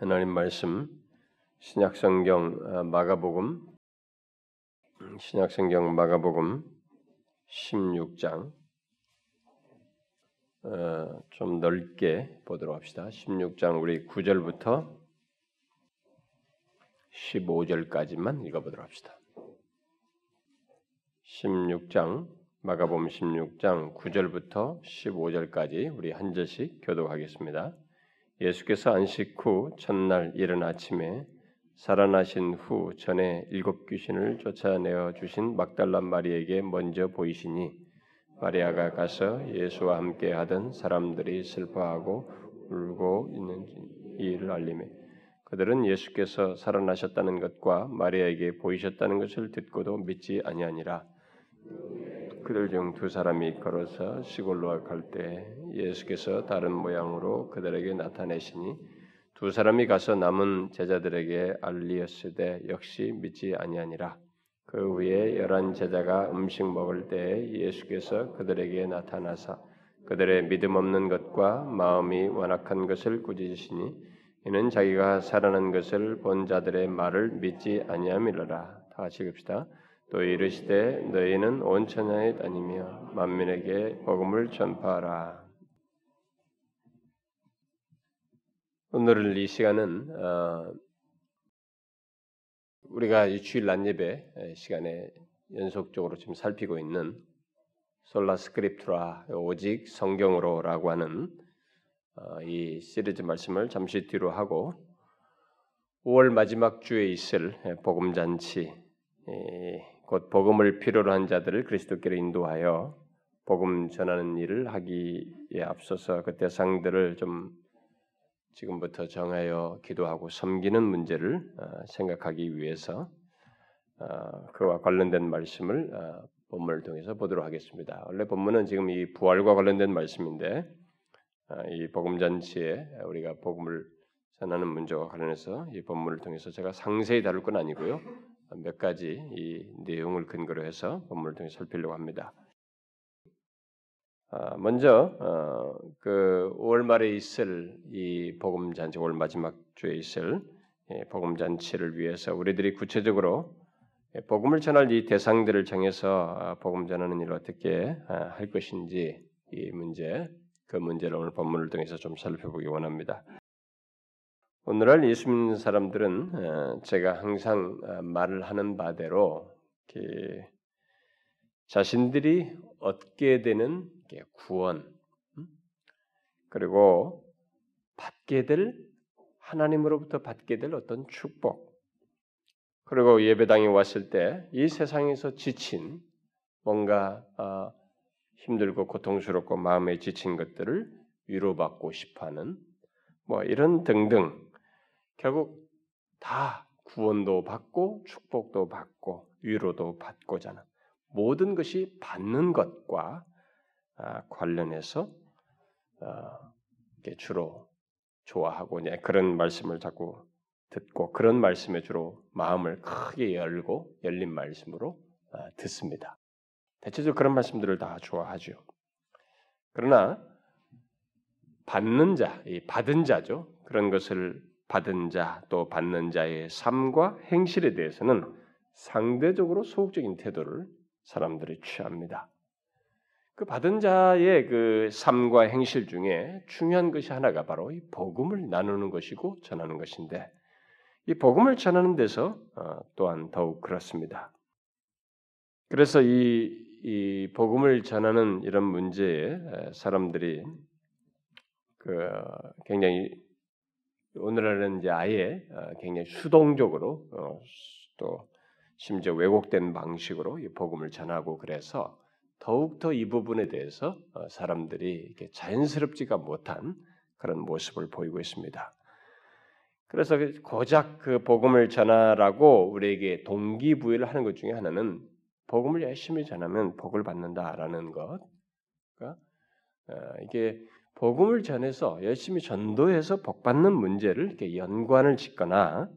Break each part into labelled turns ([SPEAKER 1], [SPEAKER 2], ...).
[SPEAKER 1] 하나님 말씀 신약성경 아, 마가복음 신약성경 마가복음 16장 어, 좀 넓게 보도록 합시다. 16장 우리 9절부터 15절까지만 읽어보도록 합시다. 16장 마가복음 16장 9절부터 15절까지 우리 한 절씩 교독하겠습니다. 예수께서 안식 후 첫날 이른 아침에 살아나신 후 전에 일곱 귀신을 쫓아내어 주신 막달란 마리에게 먼저 보이시니 마리아가 가서 예수와 함께 하던 사람들이 슬퍼하고 울고 있는 이를 알림해 그들은 예수께서 살아나셨다는 것과 마리아에게 보이셨다는 것을 듣고도 믿지 아니하니라. 그들 중 두 사람이 걸어서 시골로 갈 때 예수께서 다른 모양으로 그들에게 나타내시니 두 사람이 가서 남은 제자들에게 알리었으되 역시 믿지 아니하니라. 그 후에 열한 제자가 음식 먹을 때 예수께서 그들에게 나타나사 그들의 믿음 없는 것과 마음이 완악한 것을 꾸짖으시니 이는 자기가 살아난 것을 본 자들의 말을 믿지 아니함이라. 다 같이 읽읍시다. 또 이르시되 너희는 온 천하에 다니며 만민에게 복음을 전파하라. 오늘 이 시간은 어, 우리가 이 주일 낮 예배 시간에 연속적으로 지금 살피고 있는 솔라 스크립트라 오직 성경으로라고 하는 어, 이 시리즈 말씀을 잠시 뒤로 하고 5월 마지막 주에 있을 복음 잔치 곧 복음을 필요로 한 자들을 그리스도께로 인도하여 복음 전하는 일을 하기에 앞서서 그 대상들을 좀 지금부터 정하여 기도하고 섬기는 문제를 어, 생각하기 위해서 어, 그와 관련된 말씀을 어, 본문을 통해서 보도록 하겠습니다. 원래 본문은 지금 이 부활과 관련된 말씀인데 이 복음 잔치에 우리가 복음을 전하는 문제와 관련해서 이 본문을 통해서 제가 상세히 다룰 건 아니고요. 몇 가지 이 내용을 근거로 해서 본문을 통해 살피려고 합니다. 아, 먼저 어, 그 5월 말에 있을 이 복음 잔치, 5월 마지막 주에 있을 복음 잔치를 위해서 우리들이 구체적으로 복음을 전할 이 대상들을 정해서 아, 복음 전하는 일을 어떻게 아, 할 것인지 이 문제, 그 문제를 오늘 본문을 통해서 좀 살펴보기 원합니다. 오늘날 예수 믿는 사람들은 어, 제가 항상 어, 말을 하는 바대로 자신들이 얻게 되는 구원 음? 그리고 받게 될 하나님으로부터 받게 될 어떤 축복 그리고 예배당에 왔을 때 이 세상에서 지친 뭔가 어, 힘들고 고통스럽고 마음에 지친 것들을 위로받고 싶어하는 뭐 이런 등등 결국 다 구원도 받고 축복도 받고 위로도 받고자 하는 모든 것이 받는 것과 아, 관련해서 아, 주로 좋아하고 그런 말씀을 자꾸 듣고 그런 말씀에 주로 마음을 크게 열고 열린 말씀으로 아, 듣습니다. 대체적으로 그런 말씀들을 다 좋아하죠. 그러나 받는 자, 이 받은 자죠. 그런 것을 받은 자 또 받는 자의 삶과 행실에 대해서는 상대적으로 소극적인 태도를 사람들이 취합니다. 그 받은 자의 그 삶과 행실 중에 중요한 것이 하나가 바로 이 복음을 나누는 것이고 전하는 것인데 이 복음을 전하는 데서 어, 또한 더욱 그렇습니다. 그래서 이, 이 복음을 전하는 이런 문제에 사람들이 그 굉장히 오늘날은 이제 아예 어, 굉장히 수동적으로 어, 또 심지어 왜곡된 방식으로 이 복음을 전하고 그래서 더욱더 이 부분에 대해서 어, 사람들이 이렇게 자연스럽지가 못한 그런 모습을 보이고 있습니다. 그래서 그 고작 그 복음을 전하라고 우리에게 동기부여를 하는 것 중에 하나는 복음을 열심히 전하면 복을 받는다라는 것. 그러니까 이게 복음을 전해서 열심히 전도해서 복받는 문제를 이렇게 연관을 짓거나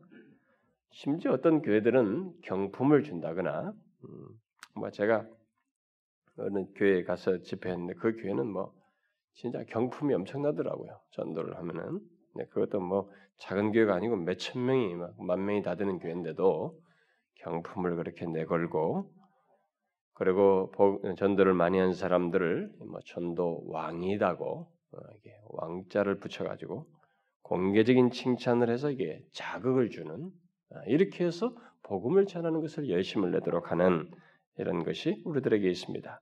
[SPEAKER 1] 심지어 어떤 교회들은 경품을 준다거나 음, 뭐 제가 어느 교회에 가서 집회했는데 그 교회는 뭐 진짜 경품이 엄청나더라고요. 전도를 하면은 네, 그것도 뭐 작은 교회가 아니고 몇 천 명이 막 만 명이 다 되는 교회인데도 경품을 그렇게 내걸고 그리고 전도를 많이 한 사람들을 뭐 전도 왕이다고 어, 이게 왕자를 붙여가지고 공개적인 칭찬을 해서 이게 자극을 주는 아, 이렇게 해서 복음을 전하는 것을 열심을 내도록 하는 이런 것이 우리들에게 있습니다.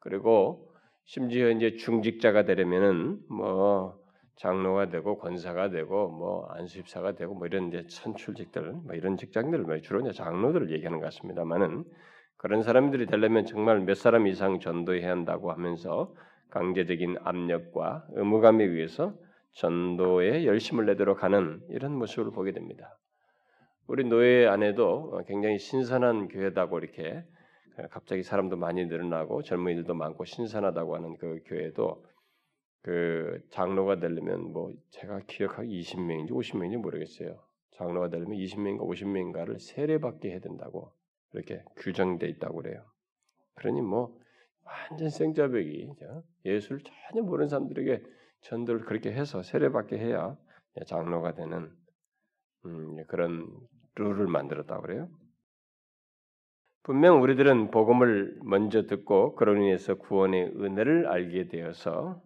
[SPEAKER 1] 그리고 심지어 이제 중직자가 되려면은 뭐 장로가 되고 권사가 되고 뭐 안수입사가 되고 뭐 이런 이제 선출직들 뭐 이런 직장들을 뭐 주로 이제 장로들을 얘기하는 것 같습니다만은 그런 사람들이 되려면 정말 몇 사람 이상 전도해야 한다고 하면서 강제적인 압력과 의무감에 의해서 전도에 열심을 내도록 하는 이런 모습을 보게 됩니다. 우리 노예 안에도 굉장히 신선한 교회다고 이렇게 갑자기 사람도 많이 늘어나고 젊은이들도 많고 신선하다고 하는 그 교회도 그 장로가 되려면 뭐 제가 기억하기 20명인지 50명인지 모르겠어요. 장로가 되려면 20명인가 50명인가를 세례받게 해야 된다고 그렇게 규정돼 있다고 그래요. 그러니 뭐 완전 생자벽이 예수를 전혀 모르는 사람들에게 전도를 그렇게 해서 세례받게 해야 장로가 되는 음, 그런 룰을 만들었다고 그래요. 분명 우리들은 복음을 먼저 듣고 그로 인해서 구원의 은혜를 알게 되어서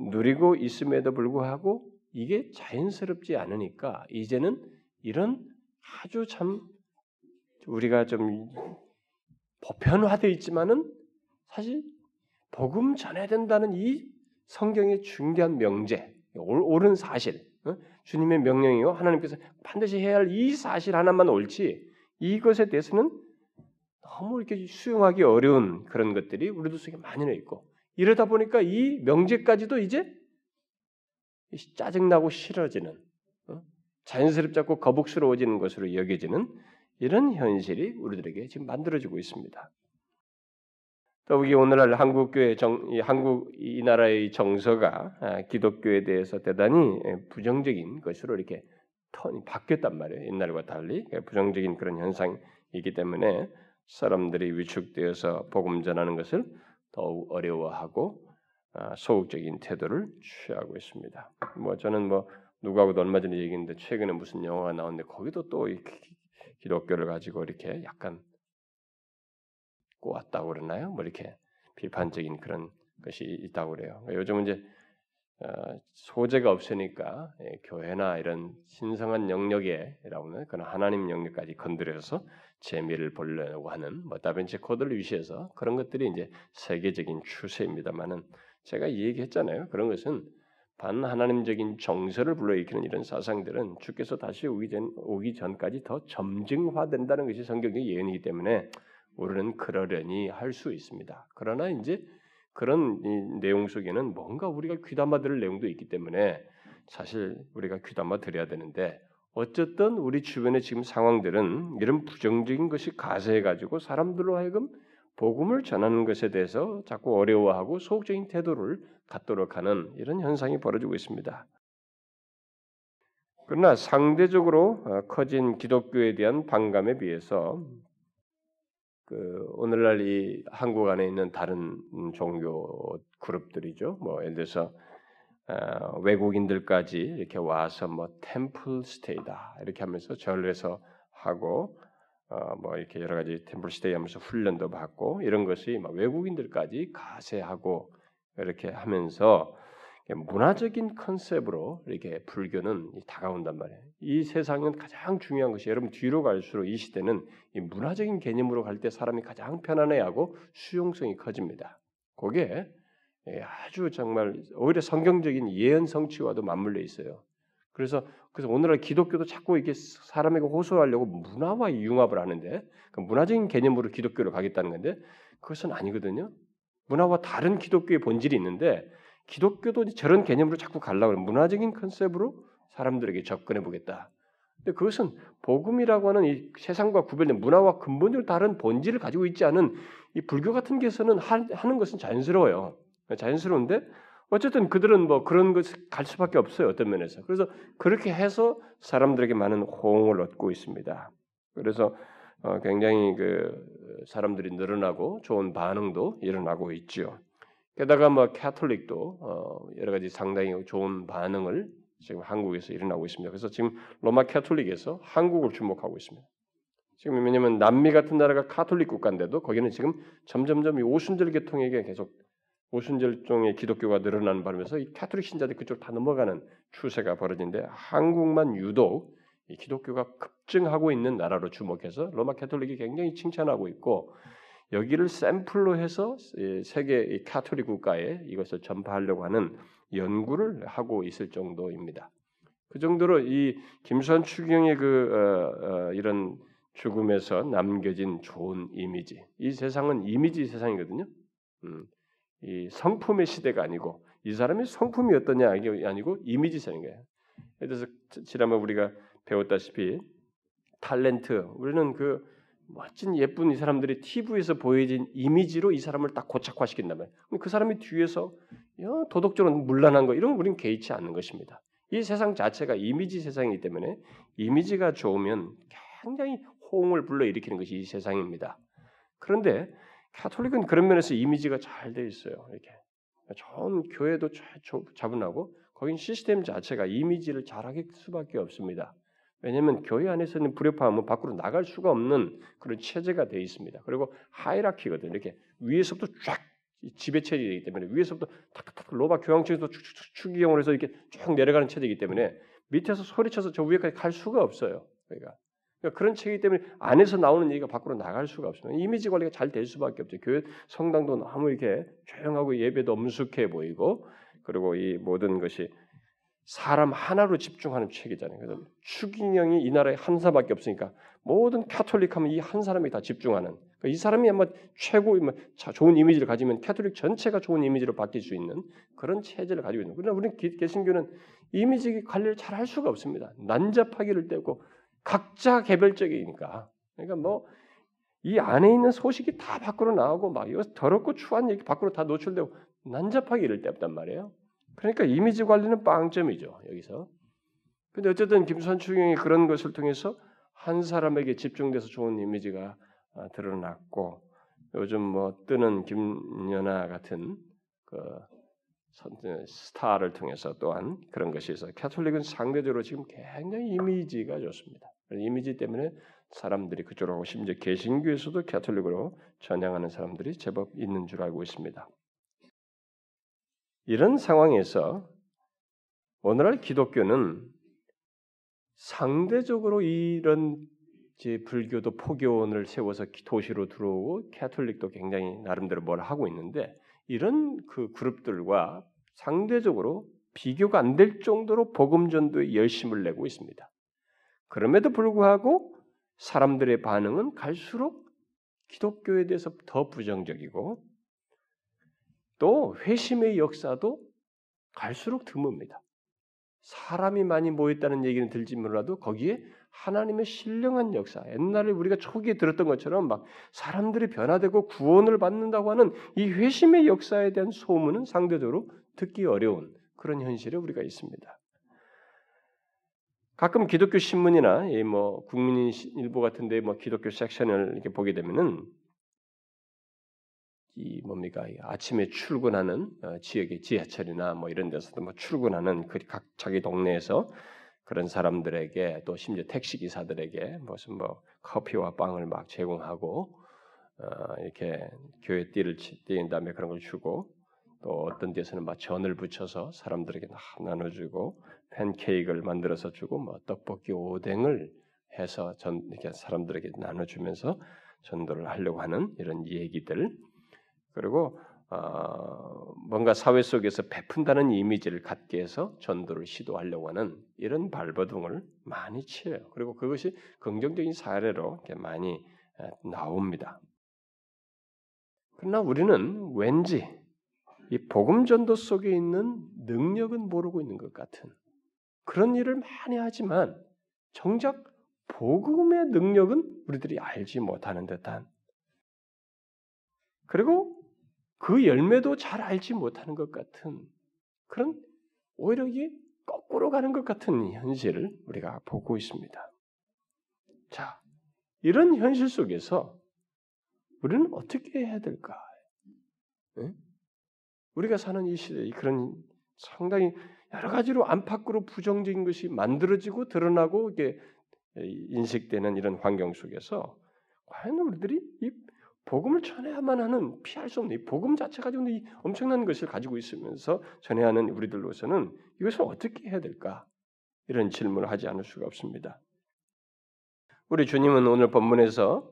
[SPEAKER 1] 누리고 있음에도 불구하고 이게 자연스럽지 않으니까 이제는 이런 아주 참 우리가 좀 보편화되어 있지만은 사실 복음 전해야 된다는 이 성경의 중대한 명제, 옳은 사실, 어? 주님의 명령이요 하나님께서 반드시 해야 할 이 사실 하나만 옳지 이것에 대해서는 너무 이렇게 수용하기 어려운 그런 것들이 우리들 속에 많이 있고 이러다 보니까 이 명제까지도 이제 짜증나고 싫어지는 어? 자연스럽지 않고 거북스러워지는 것으로 여겨지는 이런 현실이 우리들에게 지금 만들어지고 있습니다. 더욱이 오늘날 한국 교회 정, 한국 이 나라의 정서가 아, 기독교에 대해서 대단히 예, 부정적인 것으로 이렇게 턴이 바뀌었단 말이에요. 옛날과 달리 예, 부정적인 그런 현상이기 때문에 사람들이 위축되어서 복음 전하는 것을 더욱 어려워하고 아, 소극적인 태도를 취하고 있습니다. 뭐 저는 뭐 누구하고도 얼마 전에 얘기했는데 최근에 무슨 영화가 나왔는데 거기도 또 기독교를 가지고 이렇게 약간 꼬았다고 그러나요? 뭐 이렇게 비판적인 그런 것이 있다고 그래요. 요즘은 이제 어, 소재가 없으니까 예, 교회나 이런 신성한 영역에라고 하는 그런 하나님 영역까지 건드려서 재미를 보려고 하는 뭐 다빈치 코드를 위시해서 그런 것들이 이제 세계적인 추세입니다만은 제가 얘기했잖아요. 그런 것은 반하나님적인 정서를 불러일으키는 이런 사상들은 주께서 다시 오기, 전, 오기 전까지 더 점증화된다는 것이 성경의 예언이기 때문에 우리는 그러려니 할 수 있습니다. 그러나 이제 그런 내용 속에는 뭔가 우리가 귀담아 들을 내용도 있기 때문에 사실 우리가 귀담아 들어야 되는데 어쨌든 우리 주변의 지금 상황들은 이런 부정적인 것이 가세해 가지고 사람들로 하여금 복음을 전하는 것에 대해서 자꾸 어려워하고 소극적인 태도를 갖도록 하는 이런 현상이 벌어지고 있습니다. 그러나 상대적으로 어, 커진 기독교에 대한 반감에 비해서 그 오늘날 이 한국 안에 있는 다른 종교 그룹들이죠. 뭐 예를 들어서 어, 외국인들까지 이렇게 와서 뭐 템플 스테이다 이렇게 하면서 절에서 하고 어, 뭐 이렇게 여러 가지 템플 스테이 하면서 훈련도 받고 이런 것이 막 외국인들까지 가세하고 이렇게 하면서 문화적인 컨셉으로 이렇게 불교는 다가온단 말이에요. 이 세상은 가장 중요한 것이 여러분 뒤로 갈수록 이 시대는 이 문화적인 개념으로 갈 때 사람이 가장 편안해하고 수용성이 커집니다. 그게 아주 정말 오히려 성경적인 예언 성취와도 맞물려 있어요. 그래서 그래서 오늘날 기독교도 자꾸 이렇게 사람에게 호소하려고 문화와 융합을 하는데 그 문화적인 개념으로 기독교를 가겠다는 건데 그것은 아니거든요. 문화와 다른 기독교의 본질이 있는데 기독교도 저런 개념으로 자꾸 가려고 하는 문화적인 컨셉으로 사람들에게 접근해 보겠다. 근데 그것은 복음이라고 하는 이 세상과 구별된 문화와 근본적으로 다른 본질을 가지고 있지 않은 이 불교 같은 게서는 하는 것은 자연스러워요. 자연스러운데 어쨌든 그들은 뭐 그런 것갈 수밖에 없어요 어떤 면에서. 그래서 그렇게 해서 사람들에게 많은 호응을 얻고 있습니다. 그래서 어, 굉장히 그 사람들이 늘어나고 좋은 반응도 일어나고 있죠. 게다가 뭐 캐톨릭도 어, 여러 가지 상당히 좋은 반응을 지금 한국에서 일어나고 있습니다. 그래서 지금 로마 캐톨릭에서 한국을 주목하고 있습니다. 지금 왜냐하면 남미 같은 나라가 카톨릭 국가인데도 거기는 지금 점점점 이 오순절 계통에게 계속 오순절종의 기독교가 늘어나는 바람에서 이 카톨릭 신자들 그쪽 다 넘어가는 추세가 벌어진데 한국만 유독 이 기독교가 급증하고 있는 나라로 주목해서 로마 캐톨릭이 굉장히 칭찬하고 있고 여기를 샘플로 해서 세계 카톨릭 국가에 이것을 전파하려고 하는 연구를 하고 있을 정도입니다. 그 정도로 이 김수환 추경의 그 어, 어, 이런 죽음에서 남겨진 좋은 이미지, 이 세상은 이미지 세상이거든요. 음, 이 성품의 시대가 아니고 이 사람이 성품이 어떠냐 이게 아니고 이미지 세상인 거예요. 그래서 지난번 우리가 배웠다시피 탤런트 우리는 그 멋진 예쁜 이 사람들이 TV에서 보여진 이미지로 이 사람을 딱 고착화시킨다면 그 사람이 뒤에서 도덕적으로 물란한 거 이런 우리는 개의치 않는 것입니다. 이 세상 자체가 이미지 세상이기 때문에 이미지가 좋으면 굉장히 호응을 불러일으키는 것이 이 세상입니다. 그런데 카톨릭은 그런 면에서 이미지가 잘 돼 있어요. 이렇게 좋은 교회도 자분하고 거긴 시스템 자체가 이미지를 잘하게 수밖에 없습니다. 왜냐하면 교회 안에서는 불협화음은 밖으로 나갈 수가 없는 그런 체제가 되어 있습니다. 그리고 하이라키거든요. 이렇게 위에서부터 쫙 지배체제이 기 때문에 위에서부터 탁탁탁 로마 교황청에서 추기경으로 해서 이렇게 쭉 내려가는 체제이기 때문에 밑에서 소리쳐서 저 위에까지 갈 수가 없어요. 그러니까, 그러니까 그런 체이기 때문에 안에서 나오는 얘기가 밖으로 나갈 수가 없습니다. 이미지 관리가 잘 될 수밖에 없죠. 교회 성당도 너무 이렇게 조용하고 예배도 엄숙해 보이고 그리고 이 모든 것이 사람 하나로 집중하는 책이잖아요. 그래서 추기경이 이 나라에 한 사밖에 없으니까 모든 카톨릭 하면 이 한 사람이 다 집중하는. 그러니까 이 사람이 아마 최고 뭐 좋은 이미지를 가지면 카톨릭 전체가 좋은 이미지로 바뀔 수 있는 그런 체제를 가지고 있는. 그러나 우리는 개신교는 이미지 관리를 잘 할 수가 없습니다. 난잡하기 이를 데 없고 각자 개별적이니까. 그러니까 뭐 이 안에 있는 소식이 다 밖으로 나오고 막 이거 더럽고 추한 얘기 밖으로 다 노출되고 난잡하기 이를 데 없단 말이에요. 그러니까 이미지 관리는 빵점이죠 여기서. 근데 어쨌든 추경이 그런 것을 통해서 한 사람에게 집중돼서 좋은 이미지가 아, 드러났고 요즘 뭐 뜨는 김연아 같은 그 스타를 통해서 또한 그런 것이 있어. 캐톨릭은 상대적으로 지금 굉장히 이미지가 좋습니다. 이미지 때문에 사람들이 그쪽으로 심지어 개신교에서도 캐톨릭으로 전향하는 사람들이 제법 있는 줄 알고 있습니다. 이런 상황에서 오늘날 기독교는 상대적으로 이런 불교도 포교원을 세워서 도시로 들어오고 캐톨릭도 굉장히 나름대로 뭘 하고 있는데 이런 그 그룹들과 상대적으로 비교가 안 될 정도로 복음 전도에 열심을 내고 있습니다. 그럼에도 불구하고 사람들의 반응은 갈수록 기독교에 대해서 더 부정적이고 또 회심의 역사도 갈수록 드뭅니다. 사람이 많이 모였다는 얘기는 들지 몰라도 거기에 하나님의 신령한 역사, 옛날에 우리가 초기에 들었던 것처럼 막 사람들이 변화되고 구원을 받는다고 하는 이 회심의 역사에 대한 소문은 상대적으로 듣기 어려운 그런 현실에 우리가 있습니다. 가끔 기독교 신문이나 뭐 국민일보 같은데 뭐 기독교 섹션을 이렇게 보게 되면은 이 뭡니까 아침에 출근하는 어, 지역의 지하철이나 뭐 이런 데서도 뭐 출근하는 그 각 자기 동네에서 그런 사람들에게 또 심지어 택시 기사들에게 무슨 뭐 커피와 빵을 막 제공하고 어, 이렇게 교회 띠를 띄인 다음에 그런 걸 주고 또 어떤 데서는 막 전을 붙여서 사람들에게 나눠주고 팬케이크를 만들어서 주고 뭐 떡볶이 오뎅을 해서 전 이렇게 사람들에게 나눠주면서 전도를 하려고 하는 이런 얘기들 그리고 어, 뭔가 사회 속에서 베푼다는 이미지를 갖게 해서 전도를 시도하려고 하는 이런 발버둥을 많이 치요. 그리고 그것이 긍정적인 사례로 많이 나옵니다. 그러나 우리는 왠지 이 복음 전도 속에 있는 능력은 모르고 있는 것 같은 그런 일을 많이 하지만 정작 복음의 능력은 우리들이 알지 못하는 듯한 그리고 그 열매도 잘 알지 못하는 것 같은 그런 오히려 이게 거꾸로 가는 것 같은 현실을 우리가 보고 있습니다. 자, 이런 현실 속에서 우리는 어떻게 해야 될까? 네? 우리가 사는 이 시대, 그런 상당히 여러 가지로 안팎으로 부정적인 것이 만들어지고 드러나고 이게 인식되는 이런 환경 속에서 과연 우리들이 이 복음을 전해야만 하는 피할 수 없는 이 복음 자체 가지고 이 엄청난 것을 가지고 있으면서 전해야 하는 우리들로서는 이것을 어떻게 해야 될까? 이런 질문을 하지 않을 수가 없습니다. 우리 주님은 오늘 본문에서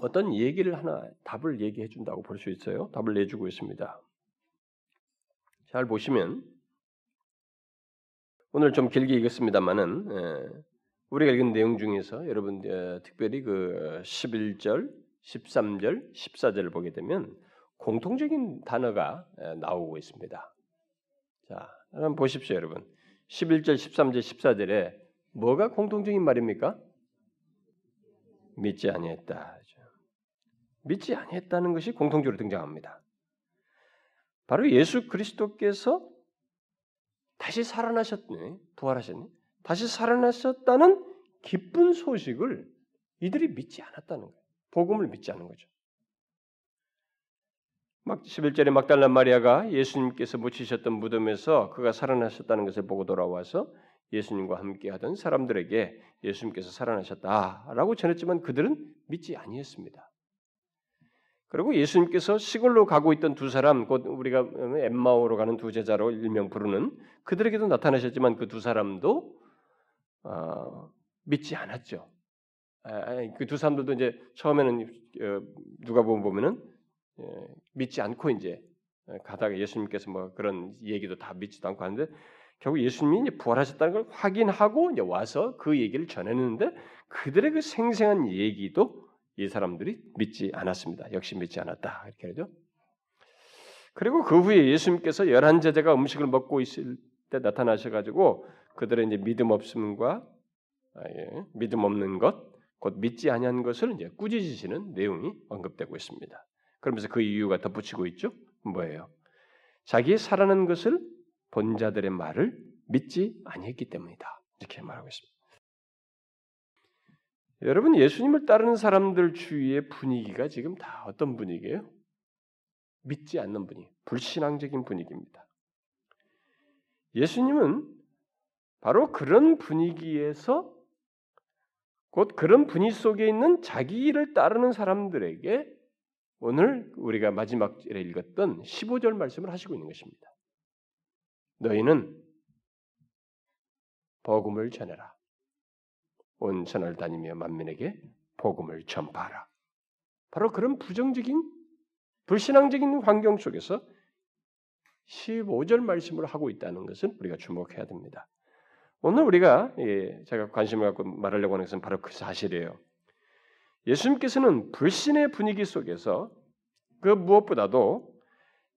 [SPEAKER 1] 어떤 얘기를 하나 답을 얘기해 준다고 볼 수 있어요. 답을 내주고 있습니다. 잘 보시면 오늘 좀 길게 읽었습니다만은 예, 우리가 읽은 내용 중에서 여러분 어, 특별히 그 11절, 13절, 14절을 보게 되면 공통적인 단어가 예, 나오고 있습니다. 자, 한번 보십시오, 여러분. 11절, 13절, 14절에 뭐가 공통적인 말입니까? 믿지 아니했다. 믿지 아니했다는 것이 공통적으로 등장합니다. 바로 예수 그리스도께서 다시 살아나셨네, 부활하셨네. 다시 살아나셨다는 기쁜 소식을 이들이 믿지 않았다는 거예요. 복음을 믿지 않은 거죠. 막 11절에 막달라 마리아가 예수님께서 묻히셨던 무덤에서 그가 살아나셨다는 것을 보고 돌아와서 예수님과 함께 하던 사람들에게 예수님께서 살아나셨다라고 전했지만 그들은 믿지 아니했습니다. 그리고 예수님께서 시골로 가고 있던 두 사람, 곧 우리가 엠마오로 가는 두 제자로 일명 부르는 그들에게도 나타나셨지만 그 두 사람도 어, 믿지 않았죠. 그 두 사람들도 이제 처음에는 어, 누가 보면 보면은 예, 믿지 않고 이제 가다가 예수님께서 뭐 그런 얘기도 다 믿지도 않고 하는데 결국 예수님이 부활하셨다는 걸 확인하고 이제 와서 그 얘기를 전했는데 그들의 그 생생한 얘기도 이 사람들이 믿지 않았습니다. 역시 믿지 않았다 이렇게 하죠. 그리고 그 후에 예수님께서 열한 제자가 음식을 먹고 있을 때 나타나셔가지고 그들의 이제 믿음 없음과 아, 예, 믿음 없는 것, 곧 믿지 아니한 것을 이제 꾸짖으시는 내용이 언급되고 있습니다. 그러면서 그 이유가 덧붙이고 있죠. 뭐예요? 자기의 살아난 것을 본 자들의 말을 믿지 아니했기 때문이다. 이렇게 말하고 있습니다. 여러분 예수님을 따르는 사람들 주위의 분위기가 지금 다 어떤 분위기예요? 믿지 않는 분위, 불신앙적인 분위기입니다. 예수님은 바로 그런 분위기에서 곧 그런 분위기 속에 있는 자기 일을 따르는 사람들에게 오늘 우리가 마지막에 읽었던 15절 말씀을 하시고 있는 것입니다. 너희는 복음을 전해라. 온 천을 다니며 만민에게 복음을 전파하라. 바로 그런 부정적인 불신앙적인 환경 속에서 15절 말씀을 하고 있다는 것을 우리가 주목해야 됩니다. 오늘 우리가 예, 제가 관심을 갖고 말하려고 하는 것은 바로 그 사실이에요. 예수님께서는 불신의 분위기 속에서 그 무엇보다도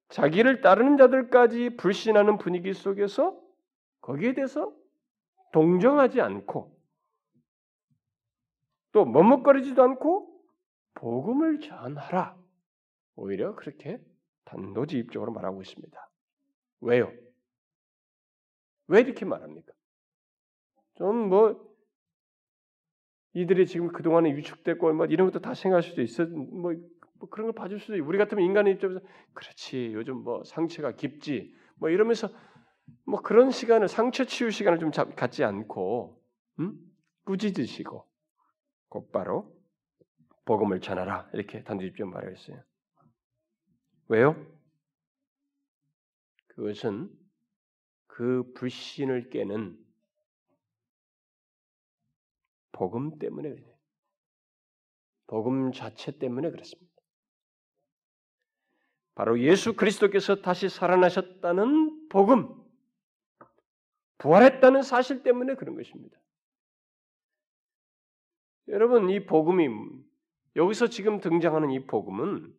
[SPEAKER 1] 자기를 따르는 자들까지 불신하는 분위기 속에서 거기에 대해서 동정하지 않고 또 머뭇거리지도 않고 복음을 전하라. 오히려 그렇게 단도직입적으로 말하고 있습니다. 왜요? 왜 이렇게 말합니까? 좀 뭐 이들이 지금 그동안에 위축됐고 뭐 이런 것도 다 생각할 수도 있어. 뭐, 뭐 그런 걸 봐줄 수도 있고 우리 같으면 인간의 입장에서 그렇지 요즘 뭐 상처가 깊지 뭐 이러면서 뭐 그런 시간을 상처 치유 시간을 좀 갖지 않고 음? 꾸짖으시고 곧바로 복음을 전하라 이렇게 단도직입 말하겠어요. 왜요? 그것은 그 불신을 깨는 복음 때문에 그래요. 복음 자체 때문에 그렇습니다. 바로 예수 그리스도께서 다시 살아나셨다는 복음, 부활했다는 사실 때문에 그런 것입니다. 여러분, 이 복음이 여기서 지금 등장하는 이 복음은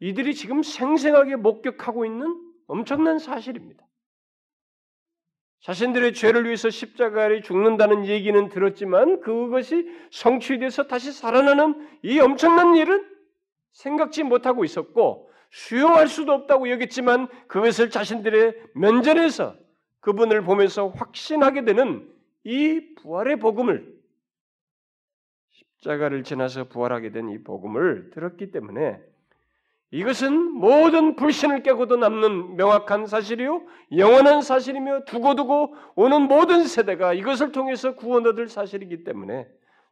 [SPEAKER 1] 이들이 지금 생생하게 목격하고 있는 엄청난 사실입니다. 자신들의 죄를 위해서 십자가에 죽는다는 얘기는 들었지만 그것이 성취돼서 다시 살아나는 이 엄청난 일은 생각지 못하고 있었고 수용할 수도 없다고 여겼지만 그것을 자신들의 면전에서 그분을 보면서 확신하게 되는 이 부활의 복음을 십자가를 지나서 부활하게 된 이 복음을 들었기 때문에 이것은 모든 불신을 깨고도 남는 명확한 사실이요 영원한 사실이며 두고두고 오는 모든 세대가 이것을 통해서 구원 얻을 사실이기 때문에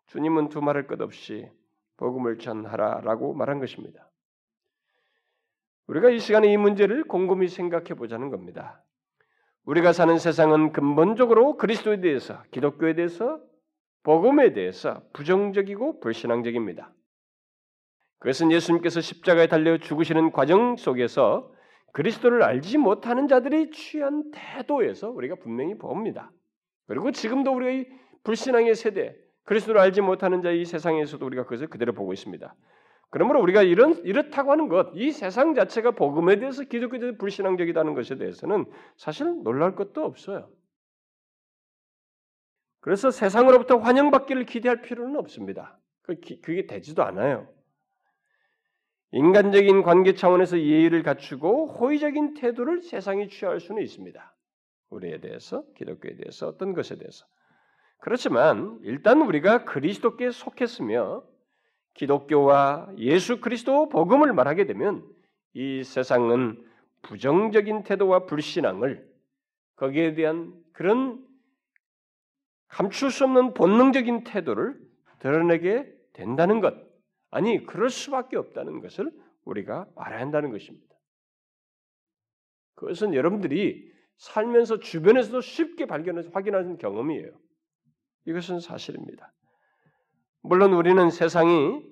[SPEAKER 1] 주님은 두말할 것 없이 복음을 전하라라고 말한 것입니다. 우리가 이 시간에 이 문제를 곰곰이 생각해 보자는 겁니다. 우리가 사는 세상은 근본적으로 그리스도에 대해서 기독교에 대해서 복음에 대해서 부정적이고 불신앙적입니다. 그것은 예수님께서 십자가에 달려 죽으시는 과정 속에서 그리스도를 알지 못하는 자들이 취한 태도에서 우리가 분명히 봅니다. 그리고 지금도 우리의 불신앙의 세대, 그리스도를 알지 못하는 자의 세상에서도 우리가 그것을 그대로 보고 있습니다. 그러므로 우리가 이런 이렇다고 하는 것, 이 세상 자체가 복음에 대해서 기독교에 대해서 불신앙적이다는 것에 대해서는 사실 놀랄 것도 없어요. 그래서 세상으로부터 환영받기를 기대할 필요는 없습니다. 그게 되지도 않아요. 인간적인 관계 차원에서 예의를 갖추고 호의적인 태도를 세상이 취할 수는 있습니다. 우리에 대해서, 기독교에 대해서, 어떤 것에 대해서. 그렇지만 일단 우리가 그리스도께 속했으며 기독교와 예수 그리스도 복음을 말하게 되면 이 세상은 부정적인 태도와 불신앙을 거기에 대한 그런 감출 수 없는 본능적인 태도를 드러내게 된다는 것. 아니, 그럴 수밖에 없다는 것을 우리가 알아야 한다는 것입니다. 그것은 여러분들이 살면서 주변에서도 쉽게 발견해서 확인하는 경험이에요. 이것은 사실입니다. 물론 우리는 세상이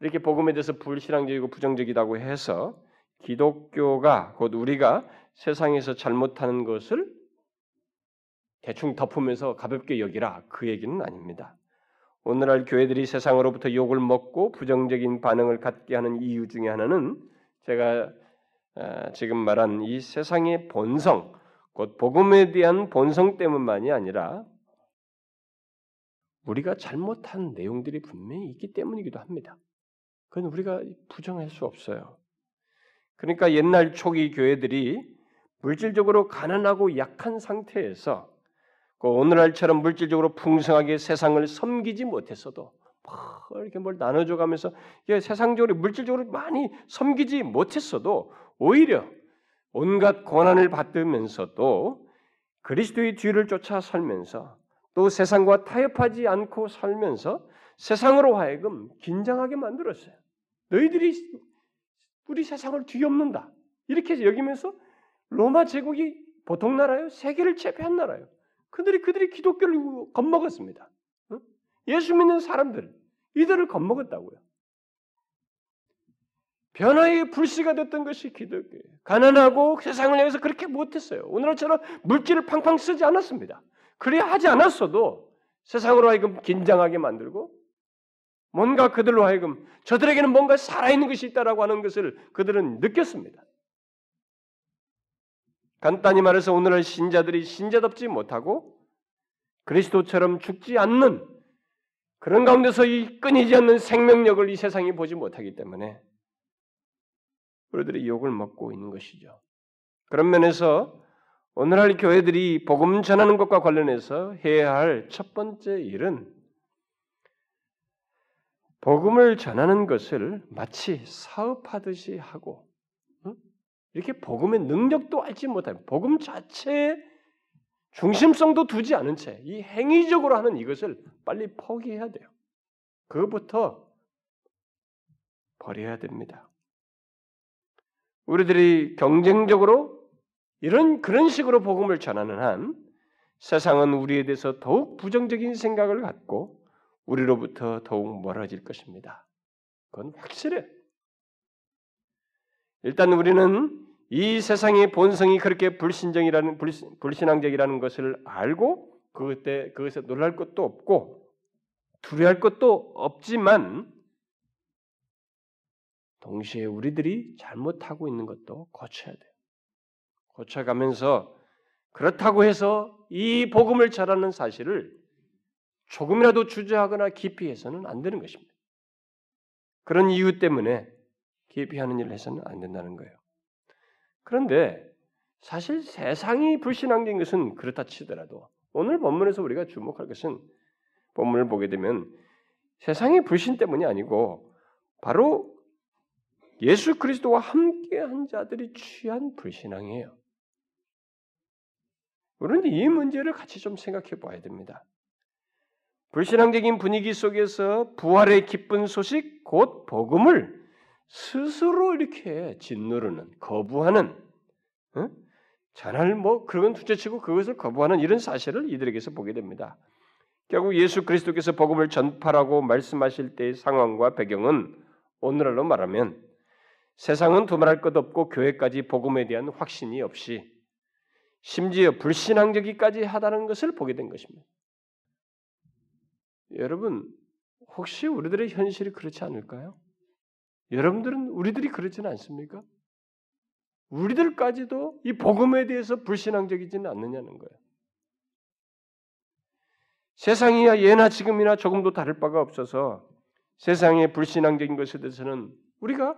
[SPEAKER 1] 이렇게 복음에 대해서 불신앙적이고 부정적이라고 해서 기독교가 곧 우리가 세상에서 잘못하는 것을 대충 덮으면서 가볍게 여기라 그 얘기는 아닙니다. 오늘날 교회들이 세상으로부터 욕을 먹고 부정적인 반응을 갖게 하는 이유 중에 하나는 제가 아, 지금 말한 이 세상의 본성, 곧 복음에 대한 본성 때문만이 아니라 우리가 잘못한 내용들이 분명히 있기 때문이기도 합니다. 그건 우리가 부정할 수 없어요. 그러니까 옛날 초기 교회들이 물질적으로 가난하고 약한 상태에서 그 오늘날처럼 물질적으로 풍성하게 세상을 섬기지 못했어도 뭐 이렇게 뭘 나눠줘가면서 세상적으로 물질적으로 많이 섬기지 못했어도 오히려 온갖 고난을 받으면서도 그리스도의 뒤를 쫓아 살면서 또 세상과 타협하지 않고 살면서 세상으로 하여금 긴장하게 만들었어요. 너희들이 우리 세상을 뒤엎는다. 이렇게 여기면서 로마 제국이 보통 나라요? 세계를 제패한 나라요. 그들이 그들이 기독교를 겁먹었습니다. 예수 믿는 사람들 이들을 겁먹었다고요. 변화의 불씨가 됐던 것이 기독교예요. 가난하고 세상을 향해서 그렇게 못했어요. 오늘처럼 물질을 팡팡 쓰지 않았습니다. 그래 하지 않았어도 세상으로 하여금 긴장하게 만들고 뭔가 그들로 하여금 저들에게는 뭔가 살아있는 것이 있다라고 하는 것을 그들은 느꼈습니다. 간단히 말해서 오늘날 신자들이 신자답지 못하고 그리스도처럼 죽지 않는 그런 가운데서 이 끊이지 않는 생명력을 이 세상이 보지 못하기 때문에 우리들이 욕을 먹고 있는 것이죠. 그런 면에서 오늘날 교회들이 복음 전하는 것과 관련해서 해야 할 첫 번째 일은 복음을 전하는 것을 마치 사업하듯이 하고 이렇게 복음의 능력도 알지 못하고 복음 자체에 중심성도 두지 않은 채 이 행위적으로 하는 이것을 빨리 포기해야 돼요. 그것부터 버려야 됩니다. 우리들이 경쟁적으로 이런 그런 식으로 복음을 전하는 한 세상은 우리에 대해서 더욱 부정적인 생각을 갖고 우리로부터 더욱 멀어질 것입니다. 그건 확실해. 일단 우리는 이 세상의 본성이 그렇게 불신정이라는 불신앙적이라는 것을 알고 그때 그것에 놀랄 것도 없고 두려할 것도 없지만 동시에 우리들이 잘못하고 있는 것도 고쳐야 돼요. 고쳐가면서 그렇다고 해서 이 복음을 잘하는 사실을 조금이라도 주저하거나 기피해서는 안 되는 것입니다. 그런 이유 때문에 기피하는 일을 해서는 안 된다는 거예요. 그런데 사실 세상이 불신앙적인 것은 그렇다 치더라도 오늘 본문에서 우리가 주목할 것은 본문을 보게 되면 세상의 불신 때문이 아니고 바로 예수 그리스도와 함께한 자들이 취한 불신앙이에요. 우리는 이 문제를 같이 좀 생각해 봐야 됩니다. 불신앙적인 분위기 속에서 부활의 기쁜 소식, 곧 복음을 스스로 이렇게 짓누르는, 거부하는, 어? 전할 뭐 그런 둘째치고 그것을 거부하는 이런 사실을 이들에게서 보게 됩니다. 결국 예수 그리스도께서 복음을 전파라고 말씀하실 때의 상황과 배경은 오늘날로 말하면 세상은 두말할 것 없고 교회까지 복음에 대한 확신이 없이 심지어 불신앙적이까지 하다는 것을 보게 된 것입니다. 여러분 혹시 우리들의 현실이 그렇지 않을까요? 여러분들은 우리들이 그렇지는 않습니까? 우리들까지도 이 복음에 대해서 불신앙적이지는 않느냐는 거예요. 세상이야 예나 지금이나 조금도 다를 바가 없어서 세상의 불신앙적인 것에 대해서는 우리가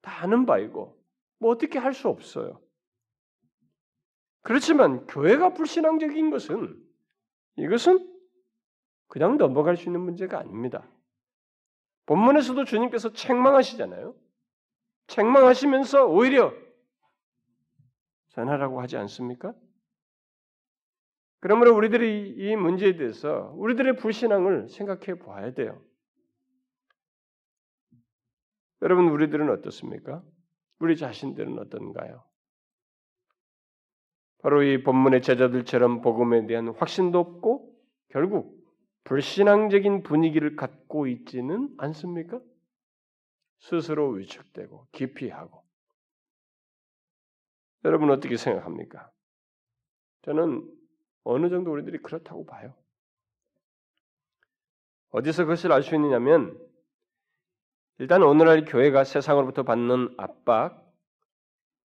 [SPEAKER 1] 다 아는 바이고 뭐 어떻게 할 수 없어요. 그렇지만 교회가 불신앙적인 것은 이것은 그냥 넘어갈 수 있는 문제가 아닙니다. 본문에서도 주님께서 책망하시잖아요. 책망하시면서 오히려 전하라고 하지 않습니까? 그러므로 우리들이 이 문제에 대해서 우리들의 불신앙을 생각해 봐야 돼요. 여러분, 우리들은 어떻습니까? 우리 자신들은 어떤가요? 바로 이 본문의 제자들처럼 복음에 대한 확신도 없고 결국 불신앙적인 분위기를 갖고 있지는 않습니까? 스스로 위축되고 기피하고 여러분 어떻게 생각합니까? 저는 어느 정도 우리들이 그렇다고 봐요. 어디서 그것을 알 수 있느냐면 일단 오늘날 교회가 세상으로부터 받는 압박,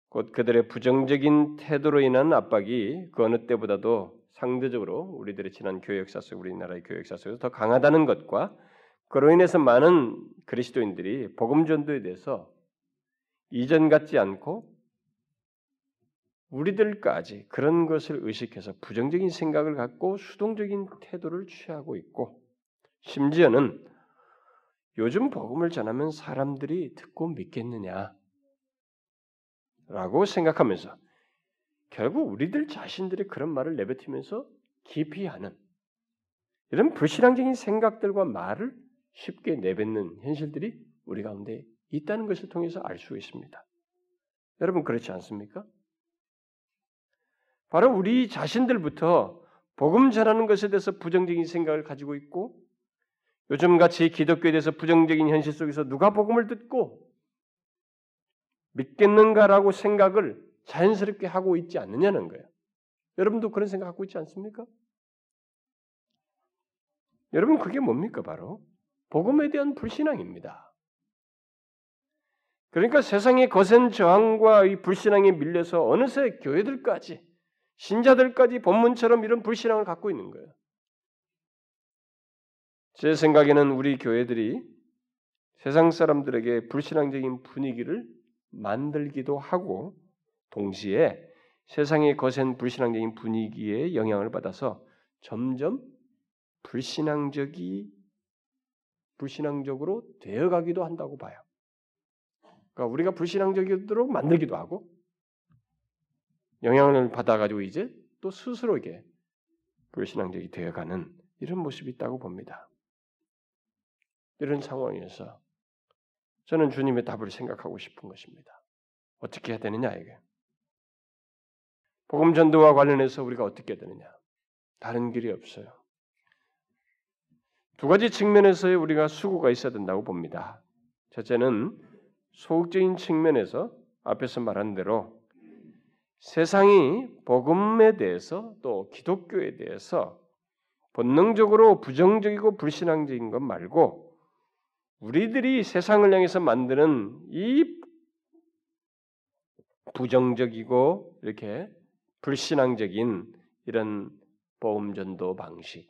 [SPEAKER 1] 곧 그들의 부정적인 태도로 인한 압박이 그 어느 때보다도 상대적으로 우리들의 지난 교회 역사 속 우리나라의 교회 역사 속에서 더 강하다는 것과 그로 인해서 많은 그리스도인들이 복음 전도에 대해서 이전 같지 않고 우리들까지 그런 것을 의식해서 부정적인 생각을 갖고 수동적인 태도를 취하고 있고 심지어는 요즘 복음을 전하면 사람들이 듣고 믿겠느냐 라고 생각하면서 결국 우리들 자신들이 그런 말을 내뱉으면서 깊이 하는 이런 불신앙적인 생각들과 말을 쉽게 내뱉는 현실들이 우리 가운데 있다는 것을 통해서 알 수 있습니다. 여러분 그렇지 않습니까? 바로 우리 자신들부터 복음 전하는 것에 대해서 부정적인 생각을 가지고 있고 요즘 같이 기독교에 대해서 부정적인 현실 속에서 누가 복음을 듣고 믿겠는가라고 생각을 자연스럽게 하고 있지 않느냐는 거예요. 여러분도 그런 생각 갖고 있지 않습니까? 여러분 그게 뭡니까 바로 복음에 대한 불신앙입니다. 그러니까 세상의 거센 저항과 이 불신앙에 밀려서 어느새 교회들까지 신자들까지 본문처럼 이런 불신앙을 갖고 있는 거예요. 제 생각에는 우리 교회들이 세상 사람들에게 불신앙적인 분위기를 만들기도 하고 동시에 세상의 거센 불신앙적인 분위기에 영향을 받아서 점점 불신앙적이 불신앙적으로 되어가기도 한다고 봐요. 그러니까 우리가 불신앙적이도록 만들기도 하고 영향을 받아가지고 이제 또 스스로에게 불신앙적이 되어가는 이런 모습이 있다고 봅니다. 이런 상황에서 저는 주님의 답을 생각하고 싶은 것입니다. 어떻게 해야 되느냐 이게. 복음 전도와 관련해서 우리가 어떻게 되느냐? 다른 길이 없어요. 두 가지 측면에서의 우리가 수고가 있어야 된다고 봅니다. 첫째는 소극적인 측면에서 앞에서 말한 대로 세상이 복음에 대해서 또 기독교에 대해서 본능적으로 부정적이고 불신앙적인 것 말고 우리들이 세상을 향해서 만드는 이 부정적이고 이렇게 불신앙적인 이런 보험전도 방식,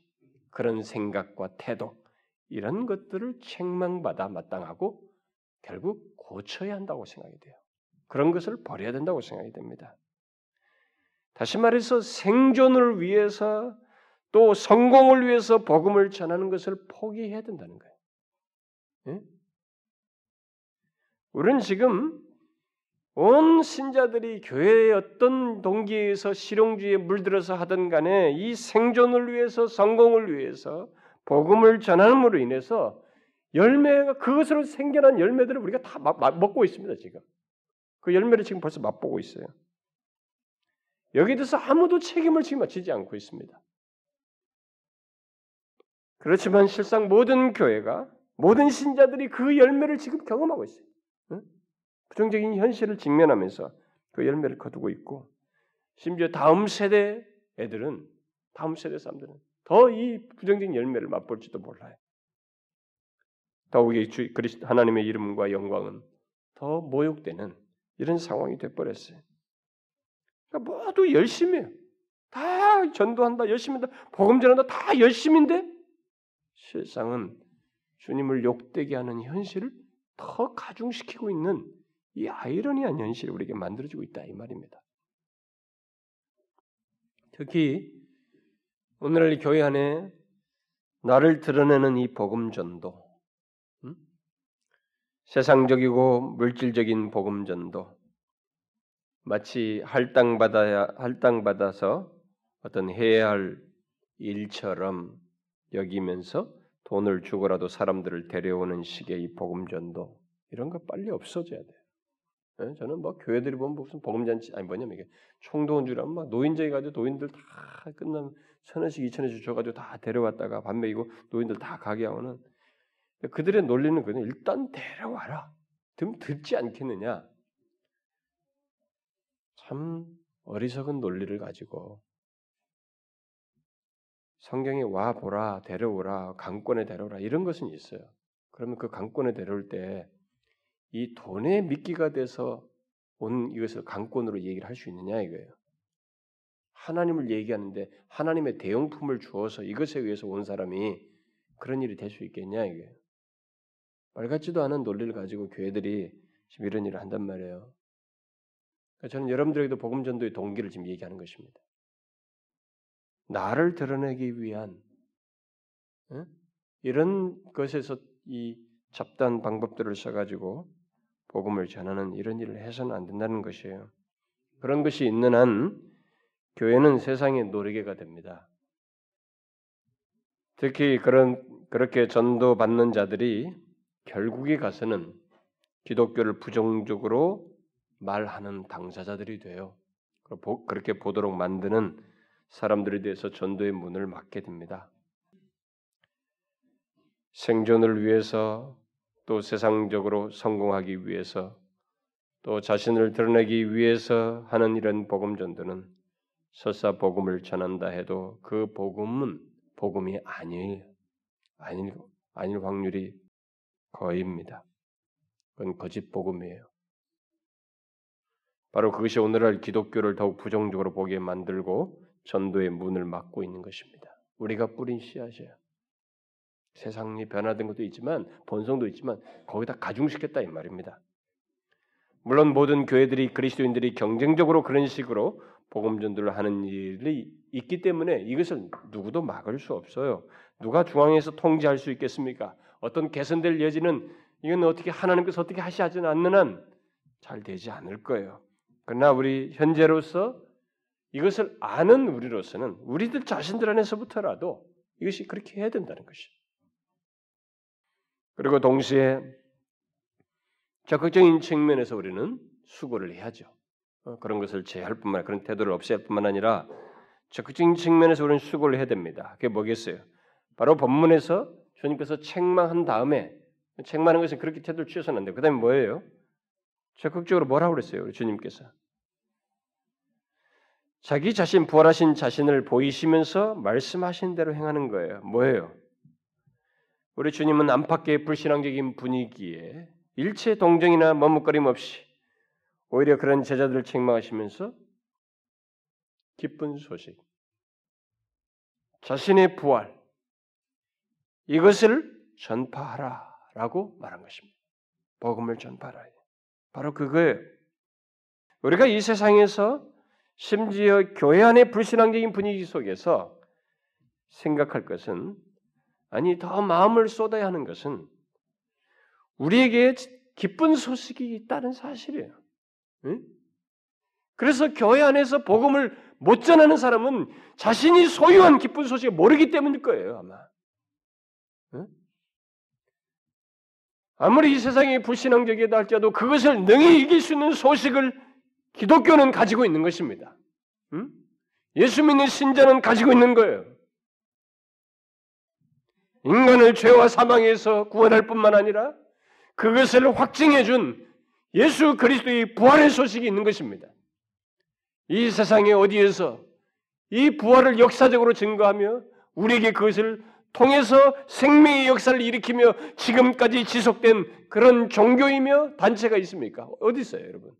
[SPEAKER 1] 그런 생각과 태도 이런 것들을 책망받아 마땅하고 결국 고쳐야 한다고 생각이 돼요. 그런 것을 버려야 된다고 생각이 됩니다. 다시 말해서 생존을 위해서 또 성공을 위해서 복음을 전하는 것을 포기해야 된다는 거예요. 예? 우리는 지금 온 신자들이 교회의 어떤 동기에서 실용주의에 물들어서 하던 간에 이 생존을 위해서 성공을 위해서 복음을 전함으로 인해서 열매가 그것으로 생겨난 열매들을 우리가 다 먹고 있습니다 지금 그 열매를 지금 벌써 맛보고 있어요. 여기 대해서 아무도 책임을 지금 지지 않고 있습니다. 그렇지만 실상 모든 교회가 모든 신자들이 그 열매를 지금 경험하고 있어요. 부정적인 현실을 직면하면서 그 열매를 거두고 있고 심지어 다음 세대 애들은 다음 세대 사람들은 더 이 부정적인 열매를 맛볼지도 몰라요. 더욱이 주, 하나님의 이름과 영광은 더 모욕되는 이런 상황이 돼버렸어요. 그러니까 모두 열심히 해요. 다 전도한다, 열심히 한다, 복음 전한다, 다 열심인데 실상은 주님을 욕되게 하는 현실을 더 가중시키고 있는 이 아이러니한 현실이 우리에게 만들어지고 있다 이 말입니다. 특히 오늘날 교회 안에 나를 드러내는 이 복음 전도, 음? 세상적이고 물질적인 복음 전도, 마치 할당 받아야 할당 받아서 어떤 해야 할 일처럼 여기면서 돈을 주고라도 사람들을 데려오는 식의 이 복음 전도 이런 거 빨리 없어져야. 네? 저는 뭐 교회들이 보면 무슨 복음잔치 아니 뭐냐면 이게 총동원 주라면 막 노인정에 가지고 노인들 다 끝나면 천 원씩 이천 원씩 줘가지고 다 데려왔다가 밥 먹이고 노인들 다 가게 하고는 그들의 논리는 그냥 일단 데려와라. 좀 듣지 않겠느냐. 참 어리석은 논리를 가지고 성경에 와 보라, 데려오라, 강권에 데려오라 이런 것은 있어요. 그러면 그 강권에 데려올 때 이 돈에 미끼가 돼서 온 이것을 강권으로 얘기를 할 수 있느냐 이거예요. 하나님을 얘기하는데 하나님의 대용품을 주어서 이것에 의해서 온 사람이 그런 일이 될 수 있겠냐 이게. 말 같지도 않은 논리를 가지고 교회들이 지금 이런 일을 한단 말이에요. 그러니까 저는 여러분들에게도 복음 전도의 동기를 지금 얘기하는 것입니다. 나를 드러내기 위한 응? 이런 것에서 이 잡다한 방법들을 써가지고 복음을 전하는 이런 일을 해서는 안 된다는 것이에요. 그런 것이 있는 한 교회는 세상의 노리개가 됩니다. 특히 그런 그렇게 전도 받는 자들이 결국에 가서는 기독교를 부정적으로 말하는 당사자들이 돼요. 그렇게 보도록 만드는 사람들에 대해서 전도의 문을 막게 됩니다. 생존을 위해서 또 세상적으로 성공하기 위해서 또 자신을 드러내기 위해서 하는 이런 복음 전도는 설사 복음을 전한다 해도 그 복음은 복음이 아니에요. 아닐 아닐 확률이 거의입니다. 그건 거짓 복음이에요. 바로 그것이 오늘날 기독교를 더욱 부정적으로 보게 만들고 전도의 문을 막고 있는 것입니다. 우리가 뿌린 씨앗이에요. 세상이 변화된 것도 있지만 본성도 있지만 거기다 가중시켰다 이 말입니다. 물론 모든 교회들이 그리스도인들이 경쟁적으로 그런 식으로 복음 전도를 하는 일이 있기 때문에 이것을 누구도 막을 수 없어요. 누가 중앙에서 통제할 수 있겠습니까? 어떤 개선될 여지는 이건 어떻게 하나님께서 어떻게 하시지 않는 한 잘 되지 않을 거예요. 그러나 우리 현재로서 이것을 아는 우리로서는 우리들 자신들 안에서부터라도 이것이 그렇게 해야 된다는 것이죠. 그리고 동시에 적극적인 측면에서 우리는 수고를 해야죠. 어, 그런 것을 제할 뿐만 아니라 그런 태도를 없애야 할 뿐만 아니라 적극적인 측면에서 우리는 수고를 해야 됩니다. 그게 뭐겠어요? 바로 본문에서 주님께서 책망한 다음에 책망하는 것은 그렇게 태도를 취해서는 안 돼요. 그 다음에 뭐예요? 적극적으로 뭐라고 그랬어요? 우리 주님께서 자기 자신 부활하신 자신을 보이시면서 말씀하신 대로 행하는 거예요. 뭐예요? 우리 주님은 안팎의 불신앙적인 분위기에 일체 동정이나 머뭇거림 없이 오히려 그런 제자들을 책망하시면서 기쁜 소식, 자신의 부활 이것을 전파하라 라고 말한 것입니다. 복음을 전파하라. 바로 그거예요. 우리가 이 세상에서 심지어 교회 안의 불신앙적인 분위기 속에서 생각할 것은 아니 더 마음을 쏟아야 하는 것은 우리에게 기쁜 소식이 있다는 사실이에요. 응? 그래서 교회 안에서 복음을 못 전하는 사람은 자신이 소유한 기쁜 소식을 모르기 때문일 거예요, 아마. 응? 아무리 이 세상이 불신앙적이다 할지라도 그것을 능히 이길 수 있는 소식을 기독교는 가지고 있는 것입니다. 응? 예수 믿는 신자는 가지고 있는 거예요. 인간을 죄와 사망에서 구원할 뿐만 아니라 그것을 확증해 준 예수 그리스도의 부활의 소식이 있는 것입니다. 이 세상에 어디에서 이 부활을 역사적으로 증거하며 우리에게 그것을 통해서 생명의 역사를 일으키며 지금까지 지속된 그런 종교이며 단체가 있습니까? 어디 있어요, 여러분?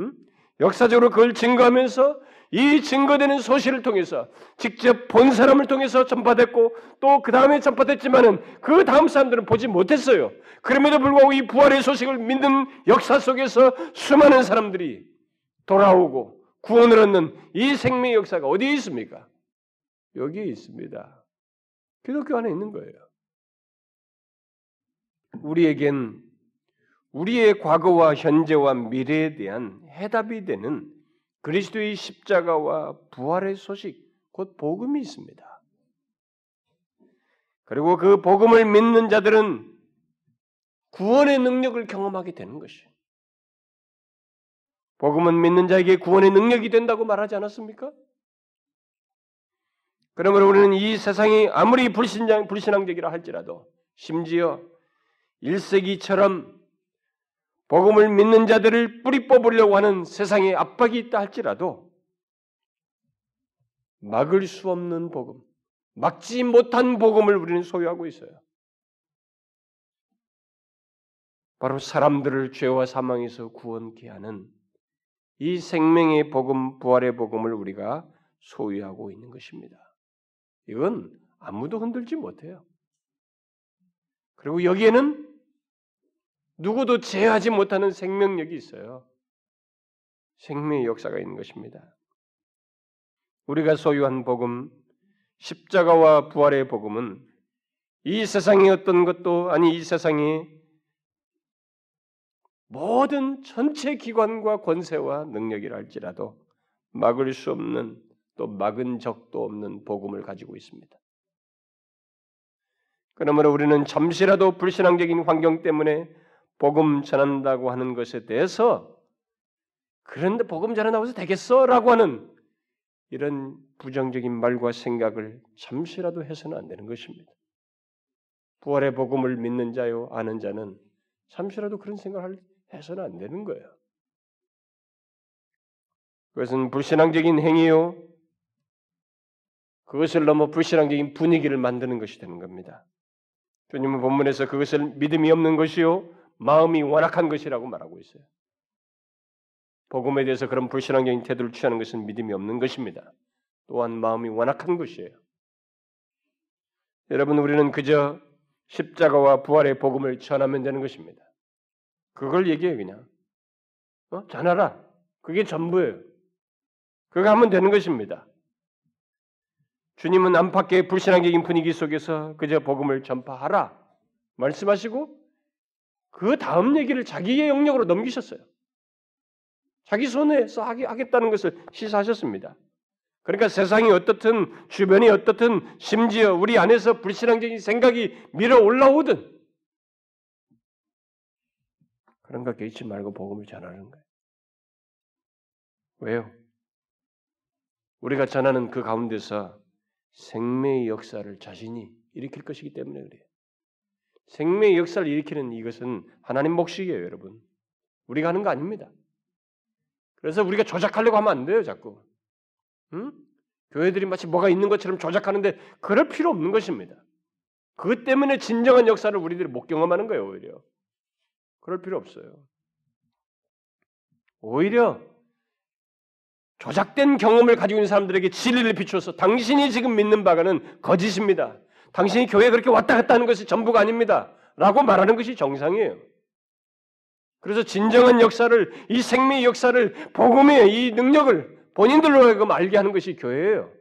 [SPEAKER 1] 응? 역사적으로 그걸 증거하면서 이 증거되는 소식을 통해서 직접 본 사람을 통해서 전파됐고 또 그 다음에 전파됐지만은 그 다음 사람들은 보지 못했어요. 그럼에도 불구하고 이 부활의 소식을 믿는 역사 속에서 수많은 사람들이 돌아오고 구원을 얻는 이 생명의 역사가 어디에 있습니까? 여기에 있습니다. 기독교 안에 있는 거예요. 우리에겐 우리의 과거와 현재와 미래에 대한 해답이 되는 그리스도의 십자가와 부활의 소식, 곧 복음이 있습니다. 그리고 그 복음을 믿는 자들은 구원의 능력을 경험하게 되는 것이에요. 복음은 믿는 자에게 구원의 능력이 된다고 말하지 않았습니까? 그러므로 우리는 이 세상이 아무리 불신장, 불신앙적이라 할지라도 심지어 1세기처럼 복음을 믿는 자들을 뿌리 뽑으려고 하는 세상에 압박이 있다 할지라도 막을 수 없는 복음, 막지 못한 복음을 우리는 소유하고 있어요. 바로 사람들을 죄와 사망에서 구원케 하는 이 생명의 복음, 부활의 복음을 우리가 소유하고 있는 것입니다. 이건 아무도 흔들지 못해요. 그리고 여기에는 누구도 제어하지 못하는 생명력이 있어요. 생명의 역사가 있는 것입니다. 우리가 소유한 복음, 십자가와 부활의 복음은 이 세상의 어떤 것도 아니 이 세상의 모든 전체 기관과 권세와 능력이라 할지라도 막을 수 없는 또 막은 적도 없는 복음을 가지고 있습니다. 그러므로 우리는 잠시라도 불신앙적인 환경 때문에 복음 전한다고 하는 것에 대해서 그런데 복음 전한다고 해서 되겠어라고 하는 이런 부정적인 말과 생각을 잠시라도 해서는 안 되는 것입니다. 부활의 복음을 믿는 자요 아는 자는 잠시라도 그런 생각을 해서는 안 되는 거예요. 그것은 불신앙적인 행위요. 그것을 넘어 불신앙적인 분위기를 만드는 것이 되는 겁니다. 주님은 본문에서 그것을 믿음이 없는 것이요. 마음이 완악한 것이라고 말하고 있어요. 복음에 대해서 그런 불신앙적인 태도를 취하는 것은 믿음이 없는 것입니다. 또한 마음이 완악한 것이에요. 여러분 우리는 그저 십자가와 부활의 복음을 전하면 되는 것입니다. 그걸 얘기해요 그냥. 어? 전하라. 그게 전부예요. 그거 하면 되는 것입니다. 주님은 안팎의 불신앙적인 분위기 속에서 그저 복음을 전파하라 말씀하시고 그 다음 얘기를 자기의 영역으로 넘기셨어요. 자기 손에서 하겠다는 것을 시사하셨습니다. 그러니까 세상이 어떻든 주변이 어떻든 심지어 우리 안에서 불신앙적인 생각이 밀어 올라오든 그런 거 개의치 말고 복음을 전하는 거예요. 왜요? 우리가 전하는 그 가운데서 생명의 역사를 자신이 일으킬 것이기 때문에 그래요. 생명의 역사를 일으키는 이것은 하나님 몫이에요, 여러분. 우리가 하는 거 아닙니다. 그래서 우리가 조작하려고 하면 안 돼요, 자꾸. 응? 교회들이 마치 뭐가 있는 것처럼 조작하는데 그럴 필요 없는 것입니다. 그것 때문에 진정한 역사를 우리들이 못 경험하는 거예요, 오히려. 그럴 필요 없어요. 오히려 조작된 경험을 가지고 있는 사람들에게 진리를 비추어서 당신이 지금 믿는 바가는 거짓입니다. 당신이 교회에 그렇게 왔다 갔다 하는 것이 전부가 아닙니다. 라고 말하는 것이 정상이에요. 그래서 진정한 역사를, 이 생명의 역사를, 복음의 이 능력을 본인들로 하여금 알게 하는 것이 교회예요.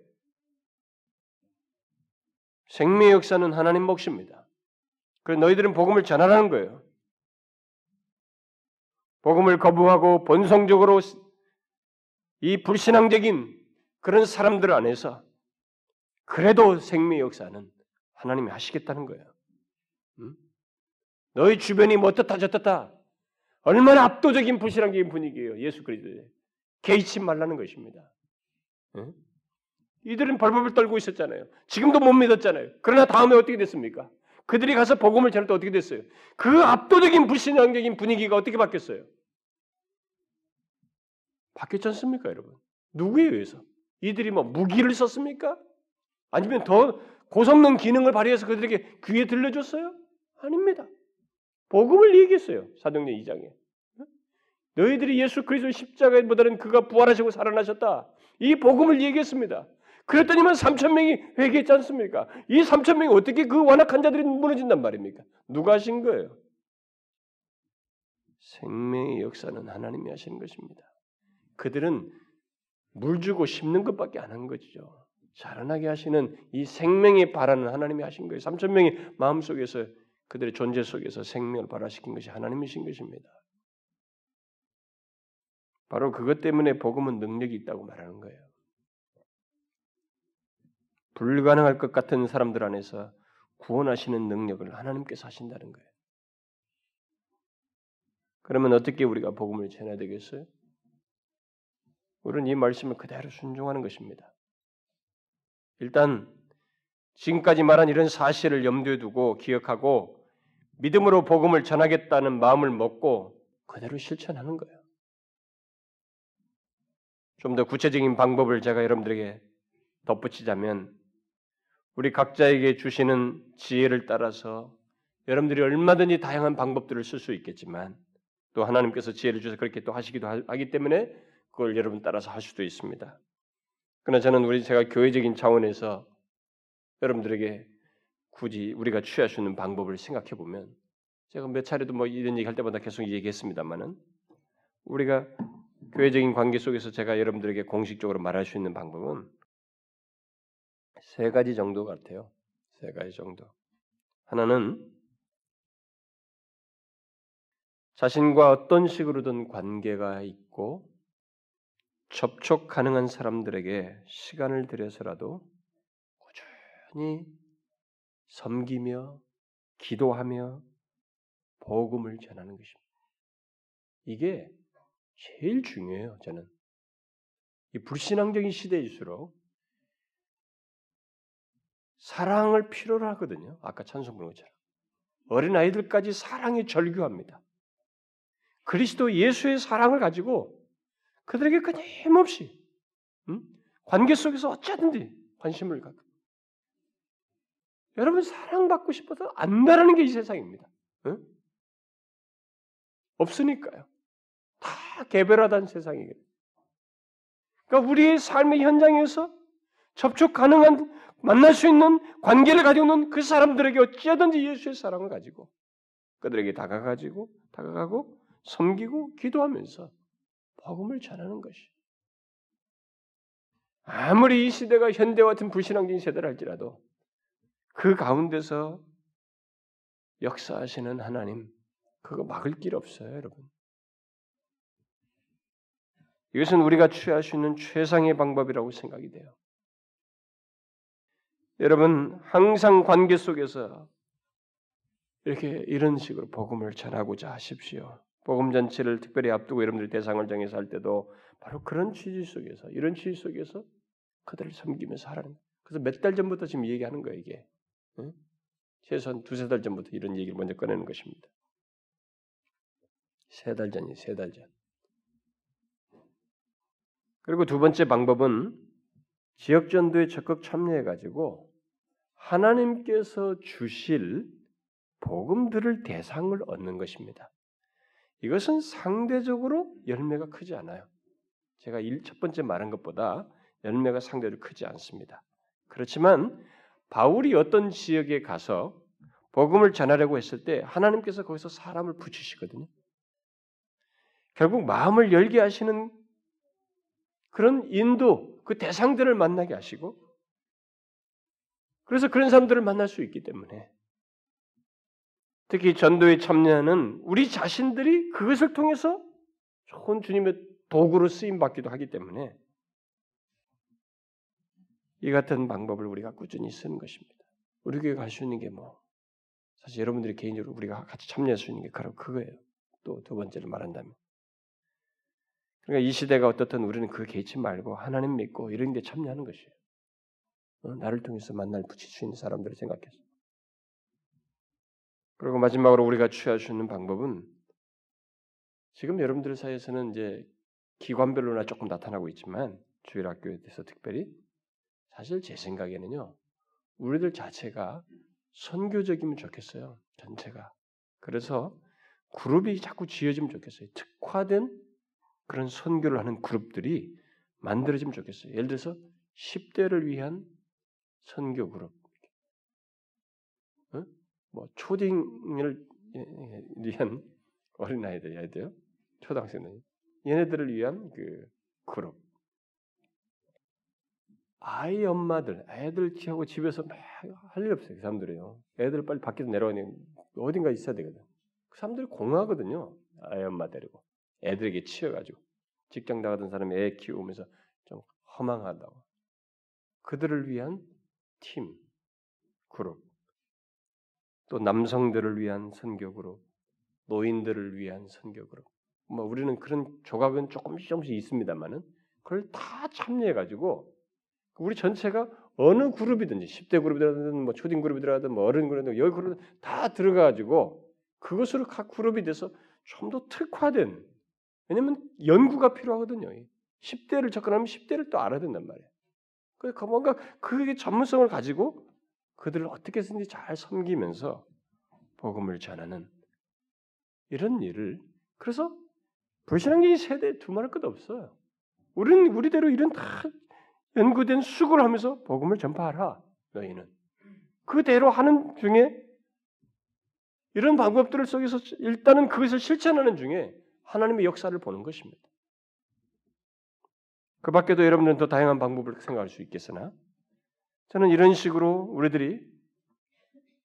[SPEAKER 1] 생명의 역사는 하나님 몫입니다. 그래서 너희들은 복음을 전하라는 거예요. 복음을 거부하고 본성적으로 이 불신앙적인 그런 사람들 안에서 그래도 생명의 역사는 하나님이 하시겠다는 거예요. 응? 너희 주변이 뭐 어떻다 저떻다 얼마나 압도적인 불신앙적인 분위기예요. 예수 그리스도에 개의치 말라는 것입니다. 응? 이들은 벌벌 떨고 있었잖아요. 지금도 못 믿었잖아요. 그러나 다음에 어떻게 됐습니까? 그들이 가서 복음을 전할 때 어떻게 됐어요? 그 압도적인 불신앙적인 분위기가 어떻게 바뀌었어요? 바뀌었지 않습니까, 여러분? 누구에 의해서? 이들이 뭐 무기를 썼습니까? 아니면 더 고성능 기능을 발휘해서 그들에게 귀에 들려줬어요? 아닙니다. 복음을 얘기했어요. 사도행전 2장에. 너희들이 예수 그리스도 십자가보다는 그가 부활하시고 살아나셨다. 이 복음을 얘기했습니다. 그랬더니만 3천 명이 회개했지 않습니까? 이 3천 명이 어떻게 그 완악한 자들이 무너진단 말입니까? 누가 하신 거예요? 생명의 역사는 하나님이 하시는 것입니다. 그들은 물 주고 심는 것밖에 안한 거죠. 자라나게 하시는 이 생명의 발화는 하나님이 하신 거예요. 3천 명이 마음 속에서 그들의 존재 속에서 생명을 발화시킨 것이 하나님이신 것입니다. 바로 그것 때문에 복음은 능력이 있다고 말하는 거예요. 불가능할 것 같은 사람들 안에서 구원하시는 능력을 하나님께서 하신다는 거예요. 그러면 어떻게 우리가 복음을 전해야 되겠어요? 우리는 이 말씀을 그대로 순종하는 것입니다. 일단 지금까지 말한 이런 사실을 염두에 두고 기억하고 믿음으로 복음을 전하겠다는 마음을 먹고 그대로 실천하는 거예요. 좀 더 구체적인 방법을 제가 여러분들에게 덧붙이자면 우리 각자에게 주시는 지혜를 따라서 여러분들이 얼마든지 다양한 방법들을 쓸 수 있겠지만 또 하나님께서 지혜를 주셔서 그렇게 또 하시기도 하기 때문에 그걸 여러분 따라서 할 수도 있습니다. 그러나 저는 우리 제가 교회적인 차원에서 여러분들에게 굳이 우리가 취할 수 있는 방법을 생각해 보면 제가 몇 차례도 뭐 이런 얘기할 때마다 계속 얘기했습니다만은 우리가 교회적인 관계 속에서 제가 여러분들에게 공식적으로 말할 수 있는 방법은 세 가지 정도 같아요. 세 가지 정도. 하나는 자신과 어떤 식으로든 관계가 있고 접촉 가능한 사람들에게 시간을 들여서라도 꾸준히 섬기며 기도하며 복음을 전하는 것입니다. 이게 제일 중요해요, 저는. 이 불신앙적인 시대일수록 사랑을 필요로 하거든요. 아까 찬송 부른 것처럼. 어린 아이들까지 사랑이 절규합니다. 그리스도 예수의 사랑을 가지고 그들에게 끊임없이 음? 관계 속에서 어쩌든지 관심을 갖고 여러분 사랑받고 싶어서 안다라는 게 이 세상입니다. 응? 없으니까요. 다 개별하다는 세상이에요. 그러니까 우리의 삶의 현장에서 접촉 가능한 만날 수 있는 관계를 가지고 있는 그 사람들에게 어찌하든지 예수의 사랑을 가지고 그들에게 다가가지고 다가가고 섬기고 기도하면서 복음을 전하는 것이 아무리 이 시대가 현대와 같은 불신앙적인 세대를 할지라도 그 가운데서 역사하시는 하나님 그거 막을 길 없어요, 여러분. 이것은 우리가 취할 수 있는 최상의 방법이라고 생각이 돼요. 여러분 항상 관계 속에서 이렇게 이런 식으로 복음을 전하고자 하십시오. 복음 전체를 특별히 앞두고 여러분들 대상을 정해서 할 때도 바로 그런 취지 속에서 이런 취지 속에서 그들을 섬기면서 하라는. 그래서 몇 달 전부터 지금 얘기하는 거예요 이게. 응? 최소한 두세 달 전부터 이런 얘기를 먼저 꺼내는 것입니다. 세 달 전이 세 달 전. 그리고 두 번째 방법은 지역 전도에 적극 참여해 가지고 하나님께서 주실 복음들을 대상을 얻는 것입니다. 이것은 상대적으로 열매가 크지 않아요. 제가 첫 번째 말한 것보다 열매가 상대적으로 크지 않습니다. 그렇지만 바울이 어떤 지역에 가서 복음을 전하려고 했을 때 하나님께서 거기서 사람을 붙이시거든요. 결국 마음을 열게 하시는 그런 인도, 그 대상들을 만나게 하시고 그래서 그런 사람들을 만날 수 있기 때문에 특히 전도에 참여하는 우리 자신들이 그것을 통해서 좋은 주님의 도구로 쓰임 받기도 하기 때문에 이 같은 방법을 우리가 꾸준히 쓰는 것입니다. 우리 교회 갈수 있는 게 뭐 사실 여러분들이 개인적으로 우리가 같이 참여할 수 있는 게 바로 그거예요. 또 두 번째로 말한다면 그러니까 이 시대가 어떻든 우리는 그 개의치 말고 하나님 믿고 이런 데 참여하는 것이에요. 어? 나를 통해서 만날 붙일 수 있는 사람들을 생각해서. 그리고 마지막으로 우리가 취할 수 있는 방법은 지금 여러분들 사이에서는 이제 기관별로나 조금 나타나고 있지만 주일 학교에 대해서 특별히 사실 제 생각에는요 우리들 자체가 선교적이면 좋겠어요 전체가 그래서 그룹이 자꾸 지어지면 좋겠어요 특화된 그런 선교를 하는 그룹들이 만들어지면 좋겠어요 예를 들어서 10대를 위한 선교 그룹 어? 뭐 초딩을 위한 어린아이들 얘들 초등학생들. 얘네들을 위한 그 그룹. 아이 엄마들 애들 키하고 집에서 막 할 일 없어요 그 사람들이요. 애들 빨리 밖에서 내려가니 어딘가 있어야 되거든. 그 사람들이 공하거든요 아이 엄마 데리고. 애들에게 치여가지고. 직장 나가던 사람이 애 키우면서 좀 허망하다고. 그들을 위한 팀 그룹 또 남성들을 위한 선교 그룹 노인들을 위한 선교 그룹 뭐 우리는 그런 조각은 조금씩 조금씩 있습니다만은 그걸 다 참여해 가지고 우리 전체가 어느 그룹이든지 10대 그룹이든 뭐 초딩 그룹이든 뭐 어른 그룹이든 여기 그룹 다 들어가 가지고 그것으로 각 그룹이 돼서 좀 더 특화된 왜냐면 연구가 필요하거든요. 10대를 접근하면 10대를 또 알아야 된단 말이에요. 그래서 뭔가 그게 전문성을 가지고 그들을 어떻게 든지 잘 섬기면서 복음을 전하는 이런 일을 그래서 불신앙적인 세대에 두말할 것 없어요. 우리는 우리대로 이런 다 연구된 수고를 하면서 복음을 전파하라. 너희는 그대로 하는 중에 이런 방법들을 속에서 일단은 그것을 실천하는 중에 하나님의 역사를 보는 것입니다. 그 밖에도 여러분들은 더 다양한 방법을 생각할 수 있겠으나 저는 이런 식으로 우리들이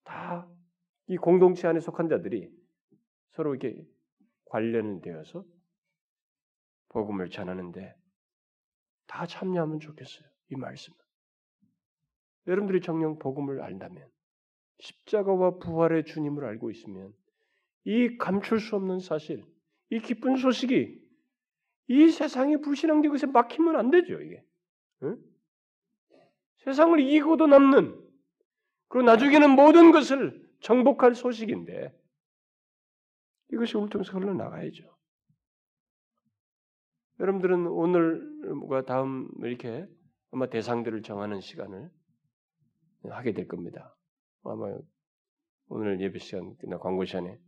[SPEAKER 1] 다 이 공동체 안에 속한 자들이 서로 이렇게 관련되어서 복음을 전하는데 다 참여하면 좋겠어요. 이 말씀. 여러분들이 정령 복음을 안다면 십자가와 부활의 주님을 알고 있으면 이 감출 수 없는 사실, 이 기쁜 소식이 이 세상의 불신앙적 것에 막히면 안 되죠, 이게. 응? 세상을 이기고도 남는 그리고 나중에는 모든 것을 정복할 소식인데 이것이 통해서 흘러나가야죠. 여러분들은 오늘과 다음 이렇게 아마 대상들을 정하는 시간을 하게 될 겁니다. 아마 오늘 예배 시간, 광고 시간에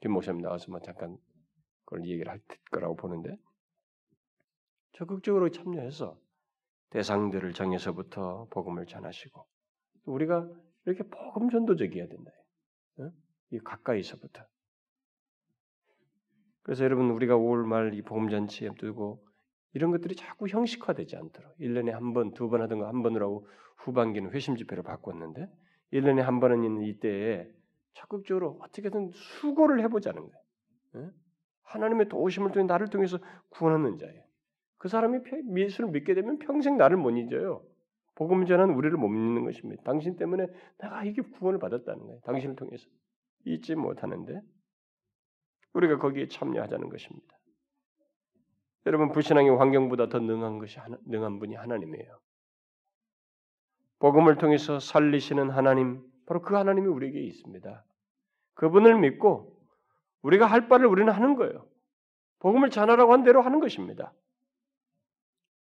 [SPEAKER 1] 김 목사님 나와서 뭐 잠깐 그걸 얘기를 할 거라고 보는데 적극적으로 참여해서 대상들을 정해서부터 복음을 전하시고 우리가 이렇게 복음 전도적이어야 된다. 이 가까이서부터. 그래서 여러분 우리가 5월 말 이 복음 잔치에 두고 이런 것들이 자꾸 형식화되지 않도록 1년에 한 번, 두 번 하던 거 한 번으로 하고 후반기는 회심 집회로 바꿨는데 1년에 한 번은 있는 이때에 적극적으로 어떻게든 수고를 해보자는 거예요. 하나님의 도우심을 통해 나를 통해서 구원하는 자예요. 그 사람이 예수를 믿게 되면 평생 나를 못 잊어요. 복음 전하는 우리를 못 믿는 것입니다. 당신 때문에 내가 이게 구원을 받았다는 거예요. 당신을 통해서 잊지 못하는데 우리가 거기에 참여하자는 것입니다. 여러분 불신앙의 환경보다 더 능한 것이 능한 분이 하나님이에요. 복음을 통해서 살리시는 하나님, 바로 그 하나님이 우리에게 있습니다. 그분을 믿고 우리가 할 바를 우리는 하는 거예요. 복음을 전하라고 한 대로 하는 것입니다.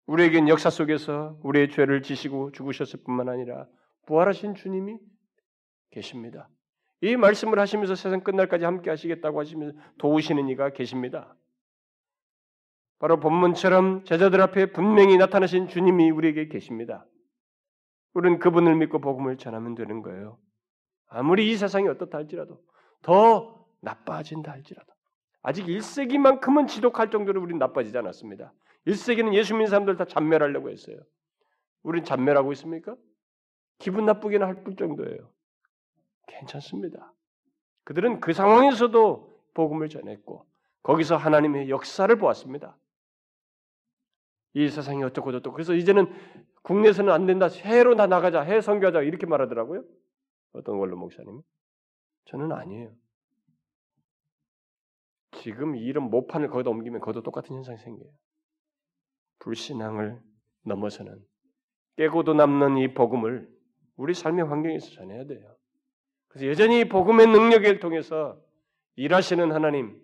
[SPEAKER 1] 우리에겐 역사 속에서 우리의 죄를 지시고 죽으셨을 뿐만 아니라 부활하신 주님이 계십니다. 이 말씀을 하시면서 세상 끝날까지 함께 하시겠다고 하시면서 도우시는 이가 계십니다. 바로 본문처럼 제자들 앞에 분명히 나타나신 주님이 우리에게 계십니다. 우리는 그분을 믿고 복음을 전하면 되는 거예요. 아무리 이 세상이 어떻다 할지라도 더 나빠진다 할지라도 아직 1세기만큼은 지독할 정도로 우리는 나빠지지 않았습니다. 1세기는 예수 믿는 사람들 다 잔멸하려고 했어요. 우리는 잔멸하고 있습니까? 기분 나쁘게는 할 정도예요. 괜찮습니다. 그들은 그 상황에서도 복음을 전했고 거기서 하나님의 역사를 보았습니다. 이 세상이 어떻고 저떻고 그래서 이제는 국내에서는 안 된다. 해로 다 나가자. 해 선교하자. 이렇게 말하더라고요. 어떤 원로 목사님이. 저는 아니에요. 지금 이런 모판을 거기다 옮기면 거기도 똑같은 현상이 생겨요. 불신앙을 넘어서는 깨고도 남는 이 복음을 우리 삶의 환경에서 전해야 돼요. 그래서 여전히 복음의 능력을 통해서 일하시는 하나님,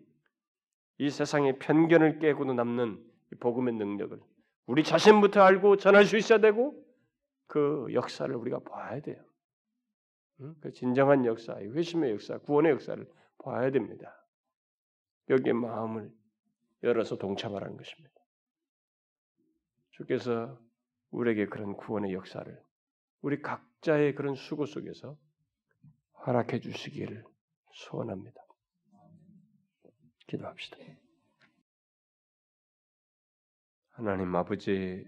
[SPEAKER 1] 이 세상의 편견을 깨고도 남는 복음의 능력을 우리 자신부터 알고 전할 수 있어야 되고 그 역사를 우리가 봐야 돼요. 그 진정한 역사, 회심의 역사, 구원의 역사를 봐야 됩니다. 여기에 마음을 열어서 동참하라는 것입니다. 주께서 우리에게 그런 구원의 역사를 우리 각자의 그런 수고 속에서 허락해 주시기를 소원합니다. 기도합시다. 하나님 아버지,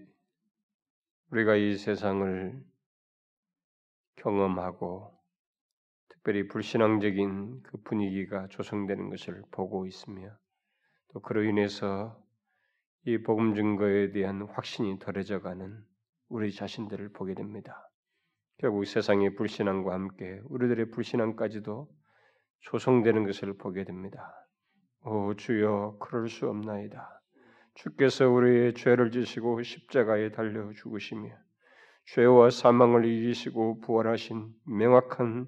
[SPEAKER 1] 우리가 이 세상을 경험하고 특별히 불신앙적인 그 분위기가 조성되는 것을 보고 있으며 또 그로 인해서 이 복음 증거에 대한 확신이 덜해져가는 우리 자신들을 보게 됩니다. 결국 세상의 불신앙과 함께 우리들의 불신앙까지도 조성되는 것을 보게 됩니다. 오 주여 그럴 수 없나이다. 주께서 우리의 죄를 지시고 십자가에 달려 죽으시며 죄와 사망을 이기시고 부활하신 명확한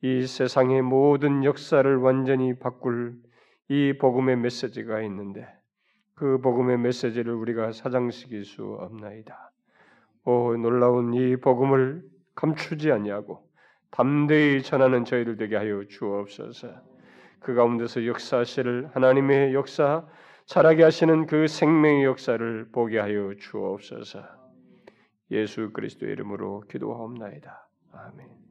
[SPEAKER 1] 이 세상의 모든 역사를 완전히 바꿀 이 복음의 메시지가 있는데 그 복음의 메시지를 우리가 사장시킬 수 없나이다. 오 놀라운 이 복음을 감추지 아니하고 담대히 전하는 저희들 되게 하여 주옵소서. 그 가운데서 역사하실 하나님의 역사, 자라게 하시는 그 생명의 역사를 보게 하여 주옵소서. 예수 그리스도의 이름으로 기도하옵나이다. 아멘.